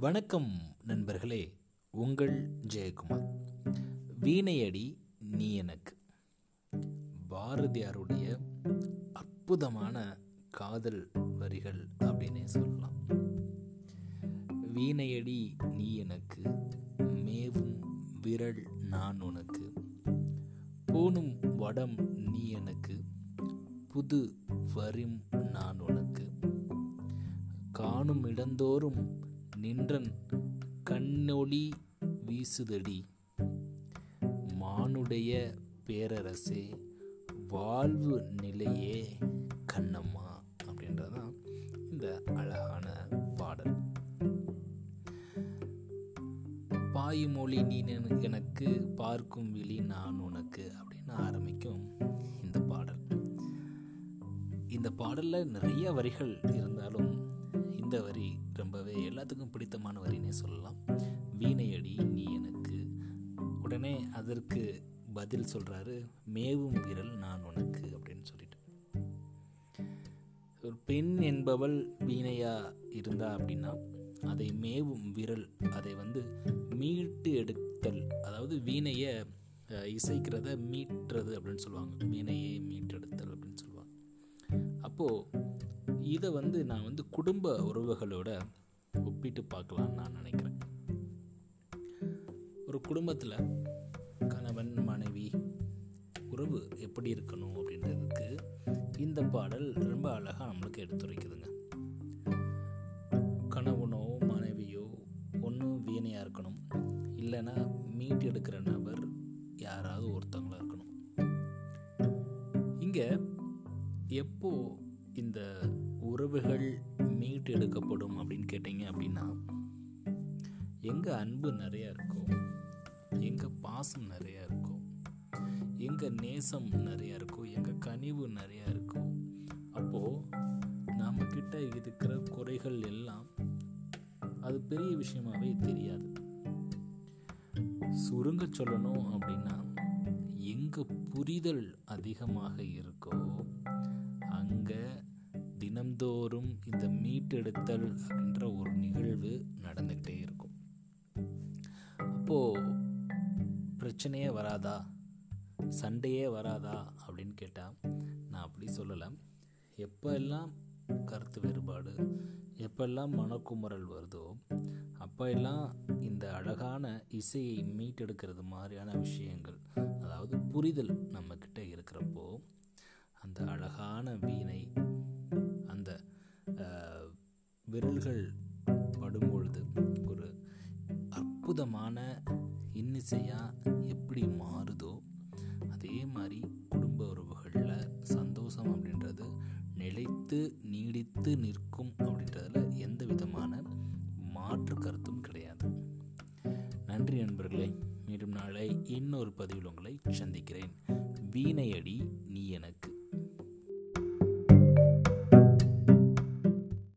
வணக்கம் நண்பர்களே உங்கள் ஜெயக்குமார். வீணையடி நீ எனக்கு. பாரதியாருடைய அற்புதமான காதல் வரிகள் அப்படின்னே சொல்லலாம். வீணையடி நீ எனக்கு. மேவும் விரல் நான் உனக்கு. பூணும் வடம் நீ எனக்கு. புது வரிம் நான் உனக்கு. காணும் இடந்தோறும் நின்றன் கண்ணொளி வீசுதடி. மானுடைய பேரரசே வாழ்வு நிலையே கண்ணம்மா அப்படின்றதான் இந்த அழகான பாடல். பாய்மொழி நீ எனக்கு பார்க்கும் விழி நான் உனக்கு அப்படின்னு ஆரம்பிக்கும் இந்த பாடல். இந்த பாடலில் நிறைய வரிகள் இருந்தாலும் இந்த வரி ரொம்பவே எல்லாத்துக்கும் பிடித்தமான வரினே சொல்லலாம். வீணையடி நீ எனக்கு. உடனே அதற்கு பதில் சொல்றாரு மேவும் விரல் நான் உனக்கு அப்படின்னு சொல்லிட்டு. ஒரு பெண் என்பவள் வீணையா இருந்தா அப்படின்னா அதை மேவும் விரல் அதை வந்து மீட்டு எடுத்தல் அதாவது வீணையை இசைக்கிறத மீட்டுறது அப்படின்னு சொல்லுவாங்க. வீணையை மீட்டெடுத்தல் அப்படின்னு சொல்லுவாங்க. அப்போது இதை வந்து நான் வந்து குடும்ப உறவுகளோட ஒப்பிட்டு பார்க்கலாம்னு நான் நினைக்கிறேன். ஒரு குடும்பத்தில் கணவன் மனைவி உறவு எப்படி இருக்கணும் அப்படின்றதுக்கு இந்த பாடல் ரொம்ப அழகாக நம்மளுக்கு எடுத்துரைக்குதுங்க கணவனோ மனைவியோ ஒன்றும் வீணையாக இருக்கணும். இல்லைன்னா மீட்டு எடுக்கிற நபர் யாராவது ஒருத்தவங்களாக இருக்கணும். இங்கே எப்போ இந்த உறவுகள் மீட்டு எடுக்கப்படும் அப்படின்னு கேட்டிங்க அப்படின்னா எங்கே அன்பு நிறையா இருக்கும் எங்கள் பாசம் நிறையா இருக்கும் எங்கள் நேசம் நிறையா இருக்கும் எங்கள் கனிவு நிறையா இருக்கும் அப்போது நாம் கிட்ட இருக்கிற குறைகள் எல்லாம் அது பெரிய விஷயமாகவே தெரியாது. சுருங்க சொல்லணும் அப்படின்னா எங்கே புரிதல் அதிகமாக இருக்கோ அங்கே தினம்தோறும் இந்த மீட்டெடுத்தல் அப்படின்ற ஒரு நிகழ்வு நடந்துக்கிட்டே இருக்கும். அப்போ பிரச்சனையே வராதா? சண்டையே வராதா? அப்படின்னு கேட்டால் நான் அப்படி சொல்லலை. எப்போ எல்லாம் கருத்து வேறுபாடு எப்பெல்லாம் மனக்குமுறல் வருதோ அப்போ எல்லாம் இந்த அழகான இசையை மீட்டெடுக்கிறது மாதிரியான விஷயங்கள் அதாவது புரிதல் நம்மக்கிட்ட இருக்கிறப்போ அந்த அழகான வீ விரல்கள் படும்பொழுது ஒரு அற்புதமான இன்னிசையாக எப்படி மாறுதோ அதே மாதிரி குடும்ப உறவுகளில் சந்தோஷம் அப்படின்றது நிலைத்து நீடித்து நிற்கும் அப்படின்றதுல எந்த விதமான மாற்று கருத்தும் கிடையாது. நன்றி நண்பர்களே மீண்டும் நாளை இன்னொரு பதிவில் உங்களை சந்திக்கிறேன். வீணையடி நீ எனக்கு.